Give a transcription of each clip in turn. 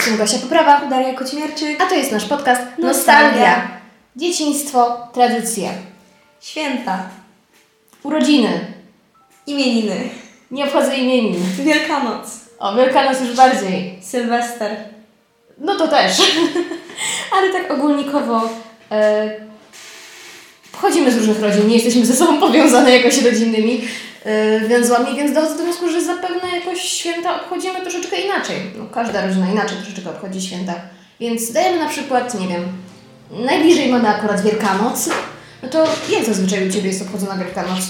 jestem Gosia Poprawa, Daria Koćmierczyk. a to jest nasz podcast Nostalgia. Nostalgia. Dzieciństwo, tradycje, Święta. urodziny. Imieniny. Nie obchodzę imienin. Wielkanoc. O, Wielkanoc już bardziej. Sylwester. No to też. Ale tak ogólnikowo e, pochodzimy z różnych rodzin, nie jesteśmy ze sobą powiązane jakoś rodzinnymi e, więzłami, więc dochodzę do wniosku, że zapewne jakoś święta obchodzimy troszeczkę inaczej. No, każda rodzina inaczej troszeczkę obchodzi święta. Więc dajemy na przykład, nie wiem, najbliżej mamy akurat Wielkanoc. No to jak zazwyczaj u Ciebie jest obchodzona Wielkanoc?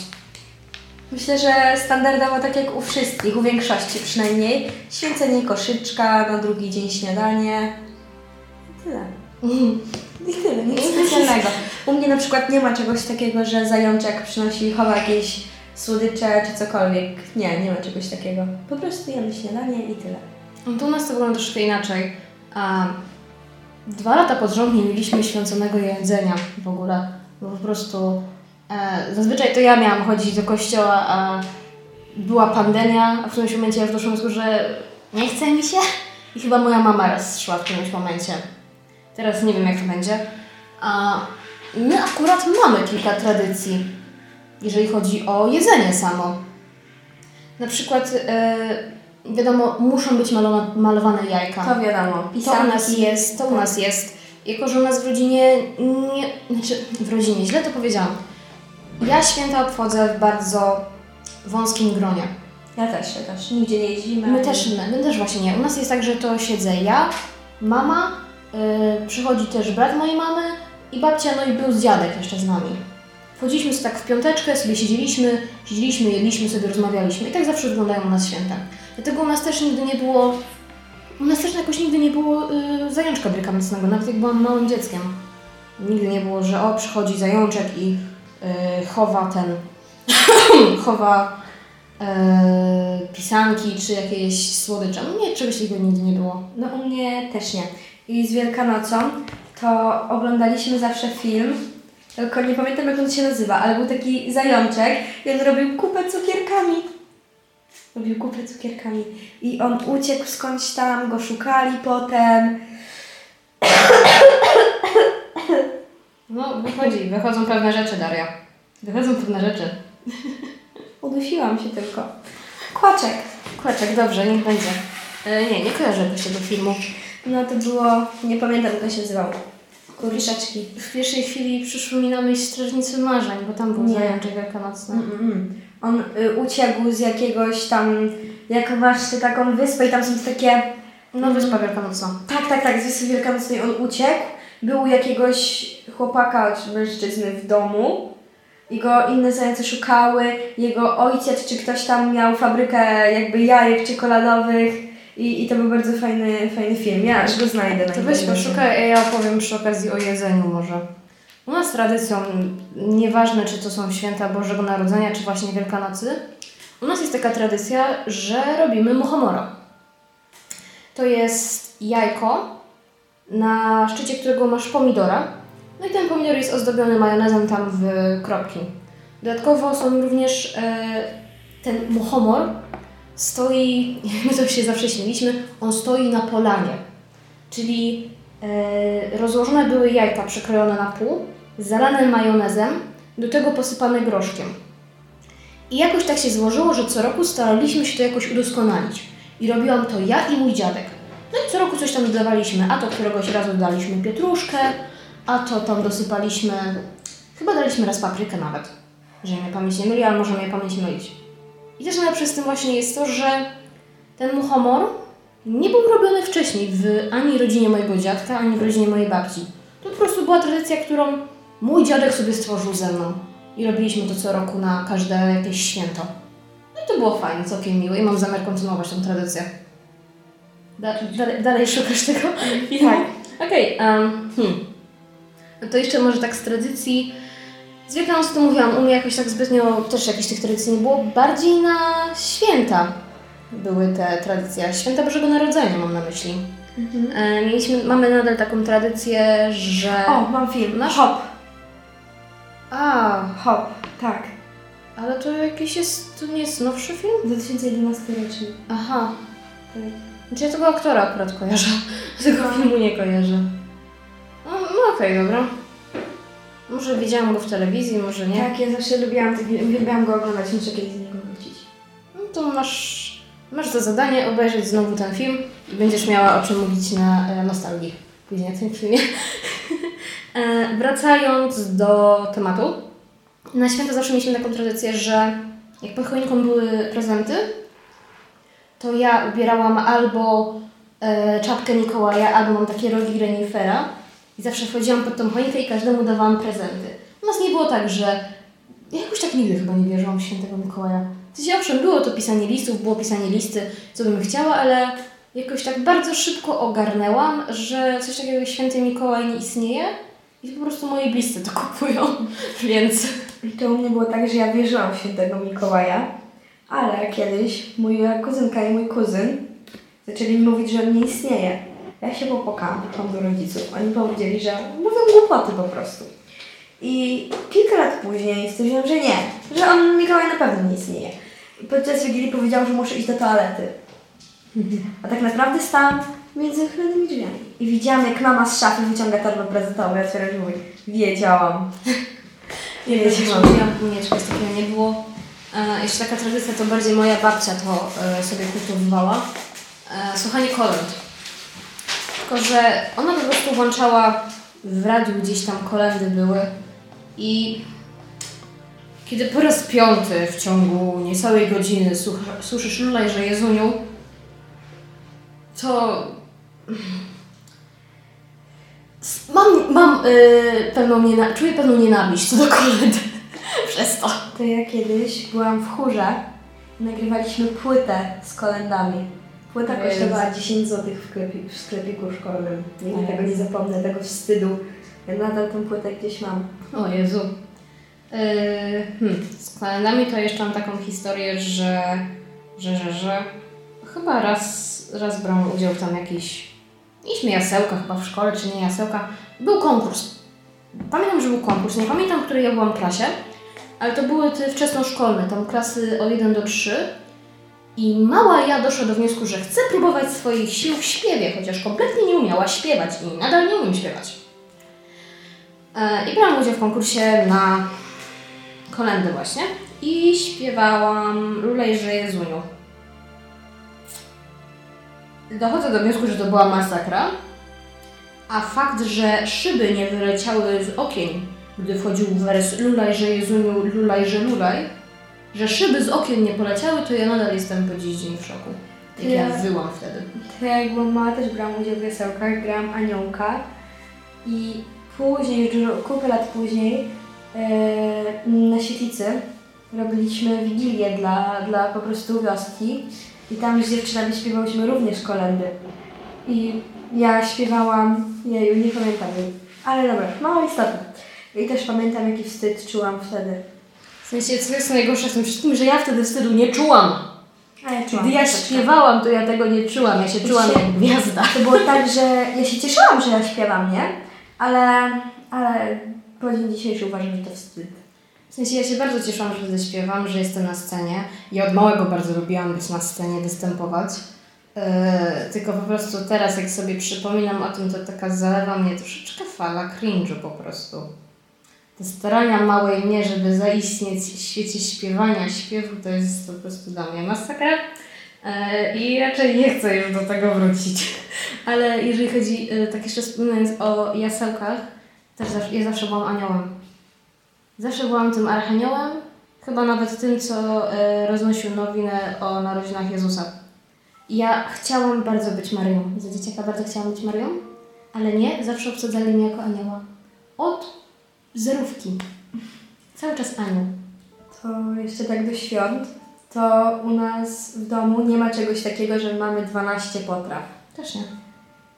Myślę, że standardowo tak jak u wszystkich, u większości przynajmniej. Święcenie koszyczka, na drugi dzień śniadanie. I tyle. I tyle, nic specjalnego. U mnie na przykład nie ma czegoś takiego, że zajączek przynosi, chowa jakieś słodycze czy cokolwiek. Nie, nie ma czegoś takiego. Po prostu jemy śniadanie i tyle. No to u nas to wygląda troszkę inaczej. A dwa lata pod rząd nie mieliśmy święconego jedzenia w ogóle. Bo po prostu e, zazwyczaj to ja miałam chodzić do kościoła, a była pandemia, a w którymś momencie ja już doszłam że nie chce mi się. I chyba moja mama raz szła w którymś momencie. Teraz nie wiem jak to będzie. A my akurat mamy kilka tradycji, jeżeli chodzi o jedzenie samo. Na przykład, e, wiadomo, muszą być malowa- malowane jajka. To wiadomo. To u nas jest, to u nas jest. Jako, że u nas w rodzinie nie, znaczy w rodzinie, źle to powiedziałam. Ja święta obchodzę w bardzo wąskim gronie. Ja też, ja też. Nigdzie nie jeździmy. My też, my, my też właśnie nie. U nas jest tak, że to siedzę ja, mama, yy, przychodzi też brat mojej mamy i babcia, no i był dziadek jeszcze z nami. Wchodziliśmy sobie tak w piąteczkę, sobie siedzieliśmy, siedzieliśmy, jedliśmy sobie, rozmawialiśmy i tak zawsze wyglądają u nas święta. Dlatego u nas też nigdy nie było, u nas też jakoś nigdy nie było yy, zajączka wielkanocnego, nawet jak byłam małym dzieckiem. Nigdy nie było, że o, przychodzi zajączek i yy, chowa ten, chowa e, pisanki czy jakieś słodycze. No Nie, czegoś takiego nigdy nie było. No u mnie też nie. I z Wielkanocą to oglądaliśmy zawsze film, tylko nie pamiętam jak on się nazywa, ale był taki zajączek i on robił kupę cukierkami. Robił kupę cukierkami. I on uciekł skądś tam, go szukali potem. No, wychodzi, wychodzą pewne rzeczy, Daria. Wychodzą pewne rzeczy. Udusiłam się tylko. Kłaczek. Kłaczek, dobrze, niech będzie. E, nie, nie kojarzę jakoś tego filmu. No to było, nie pamiętam jak to się nazywało. Kurczaczki. W pierwszej chwili przyszło mi na myśl Strażnicy Marzeń, bo tam był zajączek wielkanocny. Mm, mm, mm. On y, uciekł z jakiegoś tam, jak masz ty taką wyspę i tam są takie No, Wyspa Wielkanocna. Tak, tak, tak, z Wyspy Wielkanocnej on uciekł. Był u jakiegoś chłopaka czy mężczyzny w domu i go inne zajęce szukały. Jego ojciec czy ktoś tam miał fabrykę jakby jajek czekoladowych i, i to był bardzo fajny, fajny film. Ja aż go znajdę na To weź poszukaj, a ja opowiem przy okazji o jedzeniu może. U nas tradycją, nieważne czy to są święta Bożego Narodzenia, czy właśnie Wielkanocy, u nas jest taka tradycja, że robimy muchomoro. To jest jajko, na szczycie którego masz pomidora, no i ten pomidor jest ozdobiony majonezem tam w kropki. Dodatkowo są również e, ten muchomor stoi, my to się zawsze śmieliśmy, on stoi na polanie. Czyli e, rozłożone były jajka przekrojone na pół, zalane majonezem, do tego posypane groszkiem. I jakoś tak się złożyło, że co roku staraliśmy się to jakoś udoskonalić. I robiłam to ja i mój dziadek. No i co roku coś tam dodawaliśmy, a to któregoś razu daliśmy pietruszkę, a to tam dosypaliśmy, chyba daliśmy raz paprykę nawet, że mnie pamięć nie myli, ale może mnie pamięć mylić. I też najlepsze z tym właśnie jest to, że ten muchomor nie był robiony wcześniej w ani rodzinie mojego dziadka, ani w rodzinie mojej babci. To po prostu była tradycja, którą mój dziadek sobie stworzył ze mną. I robiliśmy to co roku na każde jakieś święto. No i to było fajne, całkiem miłe i mam zamiar kontynuować tę tradycję. Da, dalej, dalej szukasz tego? Tak. Okej, em, hmm. No to jeszcze może tak z tradycji. Z Wielkanocy to mówiłam, u mnie jakoś tak zbytnio też jakichś tych tradycji nie było. Bardziej na święta były te tradycje. Święta Bożego Narodzenia mam na myśli. Mhm. E, mieliśmy, mamy nadal taką tradycję, że... O, mam film. Masz? Hop. A, Hop, tak. ale to jakiś jest, to nie jest nowszy film? 2011 rocznik. Aha. Tak. Znaczy ja tego aktora akurat kojarzę. Tego filmu nie kojarzę. No, no okej, dobra. Może widziałam go w telewizji, może nie. Tak, ja zawsze lubiłam, uwielbiałam go oglądać, muszę kiedyś z niego wrócić. No to masz, masz za zadanie obejrzeć znowu ten film i będziesz miała o czym mówić na e, nostalgii później na tym filmie. e, wracając do tematu. Na święta zawsze mieliśmy taką tradycję, że jak pod choinką były prezenty, to ja ubierałam albo e, czapkę Mikołaja, albo mam takie rogi renifera i zawsze wchodziłam pod tą choinkę i każdemu dawałam prezenty. U nas nie było tak, że ja jakoś tak nigdy chyba nie wierzyłam w świętego Mikołaja. W sensie owszem, było to pisanie listów, było pisanie listy, co bym chciała, ale jakoś tak bardzo szybko ogarnęłam, że coś takiego jak święty Mikołaj nie istnieje i po prostu moi bliscy to kupują, więc... I to u mnie było tak, że ja wierzyłam w świętego Mikołaja, ale kiedyś moja kuzynka i mój kuzyn zaczęli mi mówić, że on nie istnieje. Ja się popłakałam, poszłam do rodziców. Oni powiedzieli, że mówią głupoty po prostu. I kilka lat później stwierdziłam, że nie, że on Mikołaj na pewno nie istnieje. I podczas Wigilii powiedział, że muszę iść do toalety. A tak naprawdę stałam między uchylonymi drzwiami. I widziałam, jak mama z szafy wyciąga torbę prezentową. Ja otwieram drzwi. Wiedziałam. Nie Nie wiedziałam. mnie czegoś takiego nie było. E, jeszcze taka tradycja, to bardziej moja babcia to e, sobie kultywowała. E, słuchanie kolęd. Tylko, że ona po prostu włączała w radiu gdzieś tam kolendy były i kiedy po raz piąty w ciągu niecałej godziny słucha- słyszysz Lulaj, że Jezuniu, to s- mam, mam y, pewną niena- czuję pewną nienawiść co do kolęd przez to. To ja kiedyś byłam w chórze nagrywaliśmy płytę z kolendami. Płyta Jezu. kosztowała 10 zł w, sklepie, w sklepiku szkolnym. Nigdy tego nie zapomnę, tego wstydu. Ja nadal tę płytę gdzieś mam. O Jezu. Yy, hmm. Z kalendami to jeszcze mam taką historię, że, że, że, że chyba raz, raz brałam udział w tam jakiejś, mieliśmy jasełka chyba w szkole, czy nie jasełka. Był konkurs. Pamiętam, że był konkurs. Nie pamiętam, w której ja byłam klasie, ale to były te wczesnoszkolne, tam klasy od 1 do 3. I mała ja doszła do wniosku, że chcę próbować swoich sił w śpiewie, chociaż kompletnie nie umiała śpiewać i nadal nie umiem śpiewać. E, I brałam udział w konkursie na kolendy właśnie i śpiewałam Lulejże Jezuniu. Dochodzę do wniosku, że to była masakra, a fakt, że szyby nie wyleciały z okien, gdy wchodził wers Lulajże Jezuniu, Lulajże Lulaj, że szyby z okien nie poleciały, to ja nadal jestem po dziś dzień w szoku. Jak ja Ja- wyłam wtedy. Jak byłam mała też brałam udział w jasełkach, grałam aniołka i później, już dużo, kilka lat później e, na Świetlicy robiliśmy wigilię dla, dla po prostu wioski i tam z dziewczynami śpiewałyśmy również kolendy. I ja śpiewałam, jeju, nie pamiętam jej, ale dobra, mało istotne. I też pamiętam jaki wstyd czułam wtedy. W sensie, co jest najgorsze w tym wszystkim, że ja wtedy wstydu nie czułam. A ja czułam Gdy ja śpiewałam, to ja tego nie czułam. Ja się czułam się- jak gwiazda. To było tak, że ja się cieszyłam, że ja śpiewam, nie? Ale, ale po dzień dzisiejszy uważam, że to wstyd. W sensie ja się bardzo cieszyłam, że zaśpiewam, że jestem na scenie. Ja od małego bardzo lubiłam być na scenie, występować. Yy, tylko po prostu teraz, jak sobie przypominam o tym, to taka zalewa mnie troszeczkę fala cringe'u po prostu. Starania małej mnie, żeby zaistnieć w świecie śpiewania, śpiewu, to jest po prostu dla mnie masakra. Yy, I raczej nie chcę już do tego wrócić. Ale jeżeli chodzi, yy, tak jeszcze wspominając o jasełkach, też zawsze, ja zawsze byłam aniołem. Zawsze byłam tym archaniołem, chyba nawet tym, co e, roznosił nowinę o narodzinach Jezusa. Ja chciałam bardzo być Maryją. Za dzieciaka bardzo chciałam być Maryją, ale nie, zawsze obsadzali mnie jako anioła. Od zerówki. Cały czas anioł. To jeszcze tak do świąt, to u nas w domu nie ma czegoś takiego, że mamy 12 potraw. Też nie.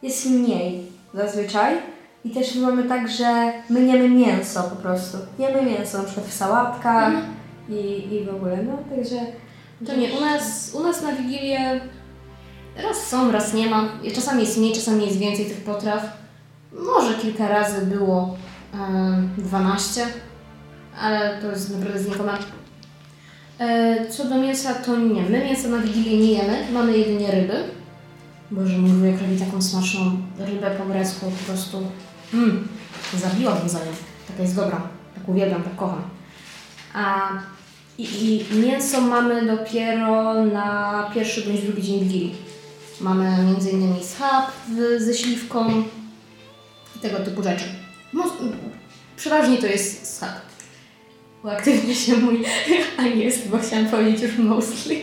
Jest mniej zazwyczaj. I też mamy tak, że my jemy mięso po prostu. Jemy mięso na przykład w sałatkach Mhm. i, i w ogóle, no także... To nie, u nas, u nas na Wigilię raz są, raz nie ma. Czasami jest mniej, czasami jest więcej tych potraw. Może kilka razy było 12, ale to jest naprawdę znikome. E, Co do mięsa, to nie. My mięsa na Wigilię nie jemy, mamy jedynie ryby. Boże, mój wujek robi taką smaczną rybę po grecku, po prostu mm, zabiłabym za nią. Taka jest dobra, tak uwielbiam, tak kocham. A, i, I mięso mamy dopiero na pierwszy bądź drugi dzień Wigilii. Mamy m.in. schab ze śliwką i tego typu rzeczy. Przeważnie to jest schab. Uaktywnia się mój angielski, bo chciałam powiedzieć już mostly.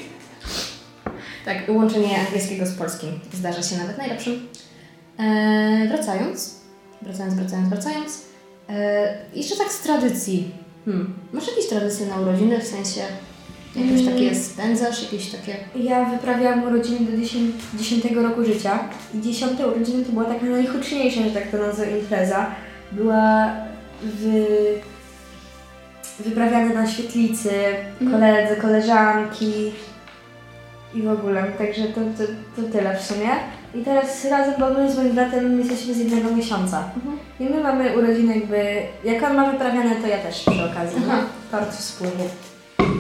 Tak, łączenie angielskiego z polskim zdarza się nawet najlepszym. E, wracając, wracając, wracając, wracając. E, jeszcze tak z tradycji. Hmm. Masz jakieś tradycje na urodziny, w sensie Mm. takie spędzasz, jakieś takie... Ja wyprawiałam urodziny do 10, 10 roku życia i 10 urodziny to była taka najhuczniejsza, że tak to nazwę, impreza. Była w, wyprawiana na świetlicy, Mhm. koledzy, koleżanki i w ogóle. Także to, to, to tyle w sumie. I teraz razem, bo my z moim bratem jesteśmy z jednego miesiąca. Mhm. I my mamy urodziny jakby, jak on ma wyprawiane, to ja też przy okazji. Aha. Bardzo wspólnie.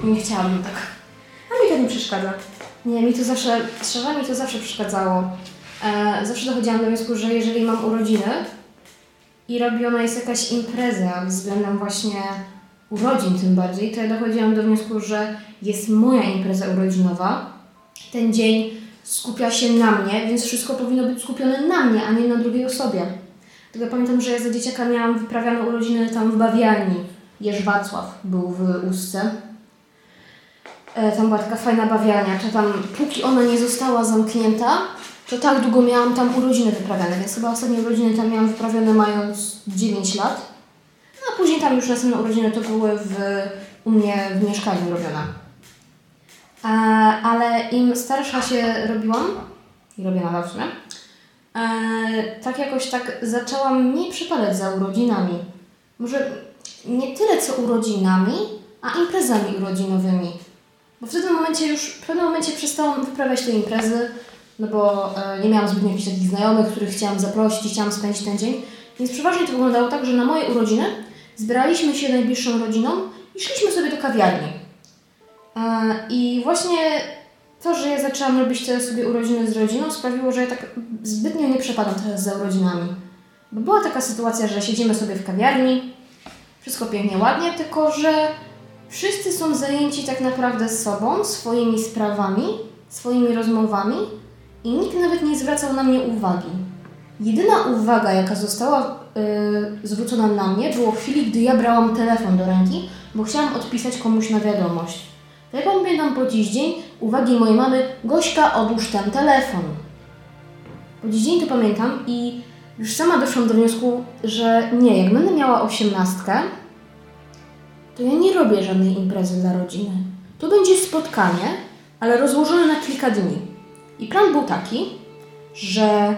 Nie chciałabym tak. A mi to nie przeszkadza. Nie, mi to zawsze, szczerze mi to zawsze przeszkadzało. E, zawsze dochodziłam do wniosku, że jeżeli mam urodziny i robiona jest jakaś impreza względem właśnie urodzin tym bardziej, to ja dochodziłam do wniosku, że jest moja impreza urodzinowa. Ten dzień skupia się na mnie, więc wszystko powinno być skupione na mnie, a nie na drugiej osobie. Tylko pamiętam, że ja za dzieciaka miałam wyprawiane urodziny tam w Bawialni. Jerzy Wacław był w Ustce. E, Tam była taka fajna bawialnia, to tam póki ona nie została zamknięta, to tak długo miałam tam urodziny wyprawiane, więc chyba ostatnie urodziny tam miałam wyprawione mając 9 lat. No a później tam już następne urodziny to były w, u mnie w mieszkaniu robione. E, ale im starsza się robiłam, i robię nadal w sumie, e, tak jakoś tak zaczęłam mniej przypadać za urodzinami. Może nie tyle co urodzinami, a imprezami urodzinowymi. Bo w pewnym momencie już, w pewnym momencie przestałam wyprawiać te imprezy, no bo e, nie miałam zbytnio jakichś takich znajomych, których chciałam zaprosić i chciałam spędzić ten dzień. Więc przeważnie to wyglądało tak, że na moje urodziny zbieraliśmy się najbliższą rodziną i szliśmy sobie do kawiarni. E, I właśnie to, że ja zaczęłam robić te sobie urodziny z rodziną, sprawiło, że ja tak zbytnio nie przepadam teraz za urodzinami. Bo była taka sytuacja, że siedzimy sobie w kawiarni, wszystko pięknie, ładnie, tylko że wszyscy są zajęci tak naprawdę sobą, swoimi sprawami, swoimi rozmowami i nikt nawet nie zwracał na mnie uwagi. Jedyna uwaga, jaka została y, zwrócona na mnie, było w chwili, gdy ja brałam telefon do ręki, bo chciałam odpisać komuś na wiadomość. Ja pamiętam po dziś dzień uwagi mojej mamy, Gośka, odłóż ten telefon. Po dziś dzień to pamiętam i już sama doszłam do wniosku, że nie, jak będę miała osiemnastkę, to ja nie robię żadnej imprezy dla rodziny. To będzie spotkanie, ale rozłożone na kilka dni. I plan był taki, że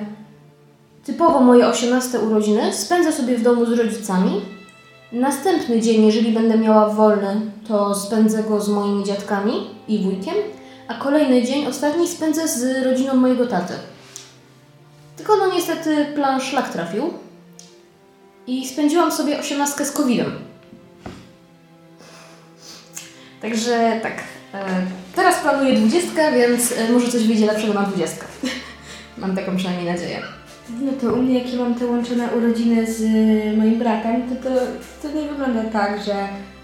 typowo moje 18 urodziny spędzę sobie w domu z rodzicami. Następny dzień, jeżeli będę miała wolny, to spędzę go z moimi dziadkami i wujkiem, a kolejny dzień, ostatni, spędzę z rodziną mojego taty. Tylko no niestety plan szlak trafił i spędziłam sobie 18 z COVID-em. Także tak, teraz planuję 20, więc e, może coś wyjdzie lepszego na 20. Mam taką przynajmniej nadzieję. No to u mnie, jak ja mam te łączone urodziny z y, moim bratem, to, to, to nie wygląda tak, że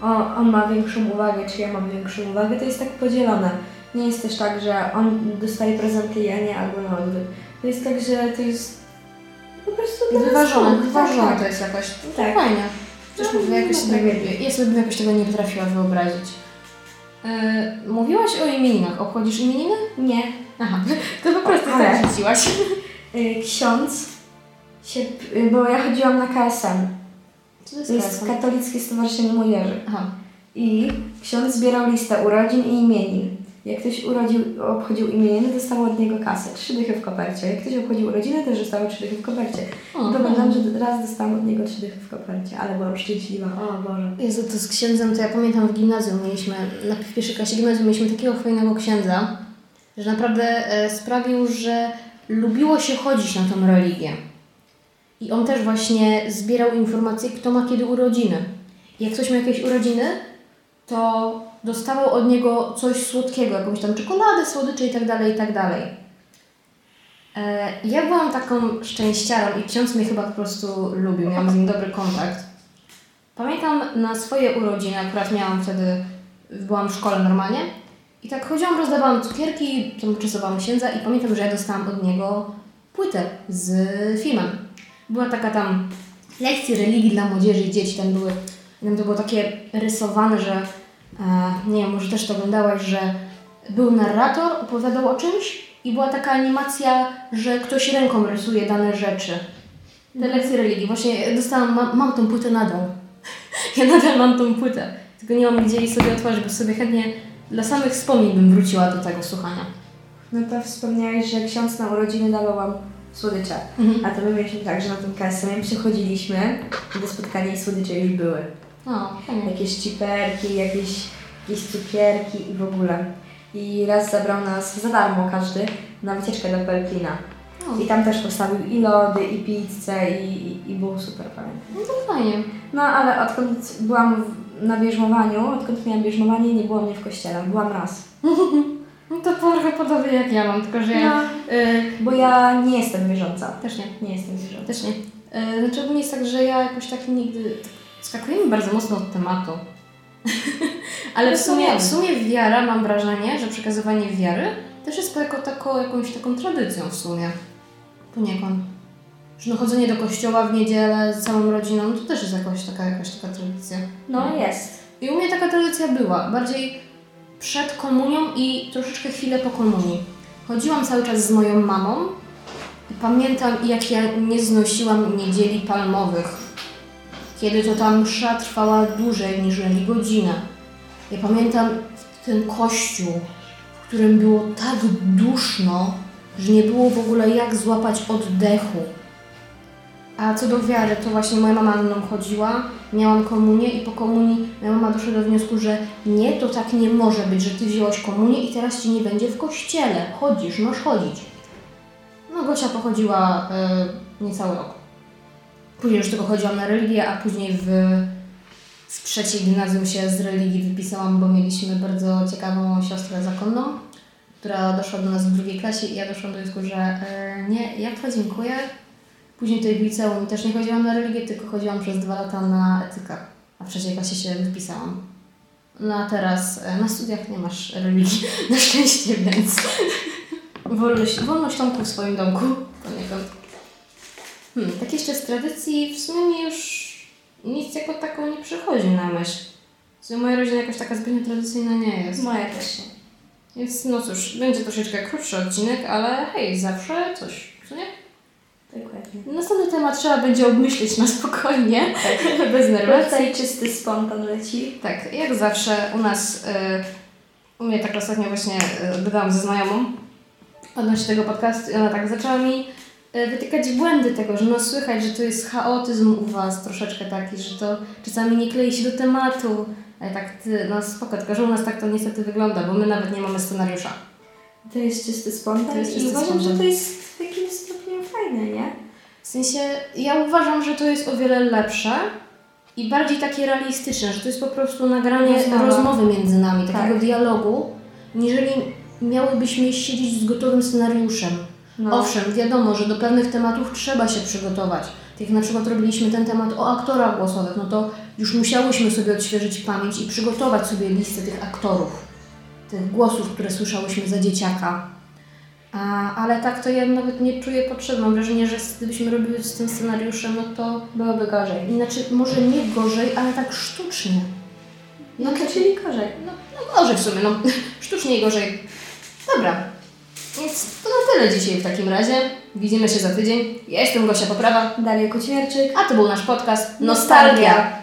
on, on ma większą uwagę, czy ja mam większą uwagę. To jest tak podzielone. Nie jest też tak, że on dostaje prezenty, ja nie, albo na odwrót. To jest tak, że to jest po prostu Wyważone, wyważone Tak, to tak. jest jakoś. No, Tak. Fajnie. Przecież No, mówię, jakoś no, sobie, tak. ja sobie bym jakoś tego nie potrafiła wyobrazić. E, mówiłaś o imieninach. Obchodzisz imieniny? Nie. Aha, to po prostu Ale- tak rzuciłaś. Y, ksiądz się, y, bo ja chodziłam na KSM. Co to jest To jest KSM? Katolickie Stowarzyszenie Młodzieży. Aha. I ksiądz zbierał listę urodzin i imienin. Jak ktoś urodził, obchodził imieniny, dostał od niego kasę, trzy dychy w kopercie. Jak ktoś obchodził urodziny, też dostało trzy dychy w kopercie. O, I pamiętam, że raz dostałam od niego trzy dychy w kopercie, ale byłam szczęśliwa. O Boże. Jezu, to z księdzem, to ja pamiętam w gimnazjum mieliśmy, na w pierwszej klasie gimnazjum mieliśmy takiego fajnego księdza, że naprawdę e, sprawił, że lubiło się chodzić na tą religię. I on też właśnie zbierał informacje, kto ma kiedy urodziny. Jak ktoś miał jakieś urodziny, to dostawał od niego coś słodkiego, jakąś tam czekoladę, słodycze i tak dalej, tak. E, ja byłam taką szczęściarą i ksiądz mnie chyba po prostu lubił, miałam z nim dobry kontakt. Pamiętam na swoje urodziny, akurat miałam wtedy, byłam w szkole normalnie i tak chodziłam, rozdawałam cukierki, tam uczesowałam księdza i pamiętam, że ja dostałam od niego płytę z filmem. Była taka tam lekcje religii dla młodzieży i dzieci, tam były, tam to było takie rysowane, że nie wiem, może też to oglądałaś, że był narrator, opowiadał o czymś i była taka animacja, że ktoś ręką rysuje dane rzeczy. Te lekcje religii. Właśnie dostałam, mam, mam tą płytę nadal. Ja nadal mam tą płytę. Tylko nie mam gdzie jej sobie otworzyć, bo sobie chętnie dla samych wspomnień bym wróciła do tego słuchania. No to wspomniałeś, że ksiądz na urodziny dawał Wam słodycze. Mhm. A to my mieliśmy tak, że na tym KSM my przychodziliśmy do spotkania i słodycze już były. O, fajnie. Jakieś ciperki, jakieś, jakieś cukierki i w ogóle. I raz zabrał nas za darmo każdy na wycieczkę do Pelplina. O, I tam też postawił i lody, i pizzę i, i, i było super, pamiętam. no to fajnie. No ale odkąd byłam w, na bierzmowaniu, odkąd miałam bierzmowanie, nie było mnie w kościele. Byłam raz. No to trochę podobnie jak ja mam, tylko że ja No, y, bo ja nie jestem wierząca. też nie. Nie jestem wierząca. Też nie. E, Znaczy ogólnie jest tak, że ja jakoś tak nigdy... Skakujemy bardzo mocno od tematu. Ale w sumie, w sumie wiara, mam wrażenie, że przekazywanie wiary też jest jako taką, jakąś taką tradycją w sumie. Poniekąd. Że no chodzenie do kościoła w niedzielę z całą rodziną, to też jest jakoś taka, jakaś taka tradycja. No jest. I u mnie taka tradycja była. Bardziej przed komunią i troszeczkę chwilę po komunii. Chodziłam cały czas z moją mamą i pamiętam, jak ja nie znosiłam niedzieli palmowych. Kiedy to ta msza trwała dłużej niż godzinę. Ja pamiętam ten kościół, w którym było tak duszno, że nie było w ogóle jak złapać oddechu. A co do wiary, to właśnie moja mama ze mną chodziła, miałam komunię i po komunii moja mama doszła do wniosku, że nie, to tak nie może być, że ty wziąłeś komunię i teraz ci nie będzie w kościele. Chodzisz, masz chodzić. No Gosia pochodziła y, niecały rok. Później już tylko chodziłam na religię, a później w, w trzeciej gimnazjum się z religii wypisałam, bo mieliśmy bardzo ciekawą siostrę zakonną, która doszła do nas w drugiej klasie i ja doszłam do wniosku, że y, nie, ja to dziękuję. Później tutaj w liceum też nie chodziłam na religię, tylko chodziłam przez dwa lata na etykę, a w trzeciej klasie się wypisałam. No a teraz e, na studiach nie masz religii, na szczęście, więc wolność, wolność Tomku w swoim domku. Hmm, tak jeszcze z tradycji w sumie mi już nic jako taką nie przychodzi na myśl. W sumie moja rodzina jakoś taka zbytnio tradycyjna nie jest. Moja też nie. Więc no cóż, będzie troszeczkę krótszy odcinek, ale hej, zawsze coś, co nie? Dokładnie. Następny temat trzeba będzie obmyślić na spokojnie, bez nerwacji. Tutaj czysty spontan leci. Tak, jak zawsze u nas, y, u mnie tak ostatnio właśnie y, gadałam ze znajomą odnośnie tego podcastu i ona tak zaczęła mi wytykać błędy tego, że no słychać, że to jest chaotyzm u Was troszeczkę taki, że to czasami nie klei się do tematu. Ale tak, no spoko, tylko że u nas tak to niestety wygląda, bo my nawet nie mamy scenariusza. To jest czysty spontan i uważam, spontan. że to jest w jakimś stopniu fajne, nie? W sensie, ja uważam, że to jest o wiele lepsze i bardziej takie realistyczne, że to jest po prostu nagranie Rozmowa. rozmowy między nami, takiego Tak. dialogu, niżeli miałybyśmy siedzieć z gotowym scenariuszem. No. Owszem, wiadomo, że do pewnych tematów trzeba się przygotować. Tak jak na przykład robiliśmy ten temat o aktorach głosowych, no to już musiałyśmy sobie odświeżyć pamięć i przygotować sobie listę tych aktorów, tych głosów, które słyszałyśmy za dzieciaka. A, ale tak to ja nawet nie czuję potrzeby. Mam wrażenie, że gdybyśmy robiły z tym scenariuszem, no to Byłoby gorzej. inaczej, może nie gorzej, ale tak sztucznie. No to czyli gorzej. No, no gorzej w sumie, no sztucznie i gorzej. Dobra, więc to na tyle dzisiaj w takim razie. Widzimy się za tydzień. Ja jestem Gosia Poprawa, Daria Kocierczyk. a to był nasz podcast Nostalgia.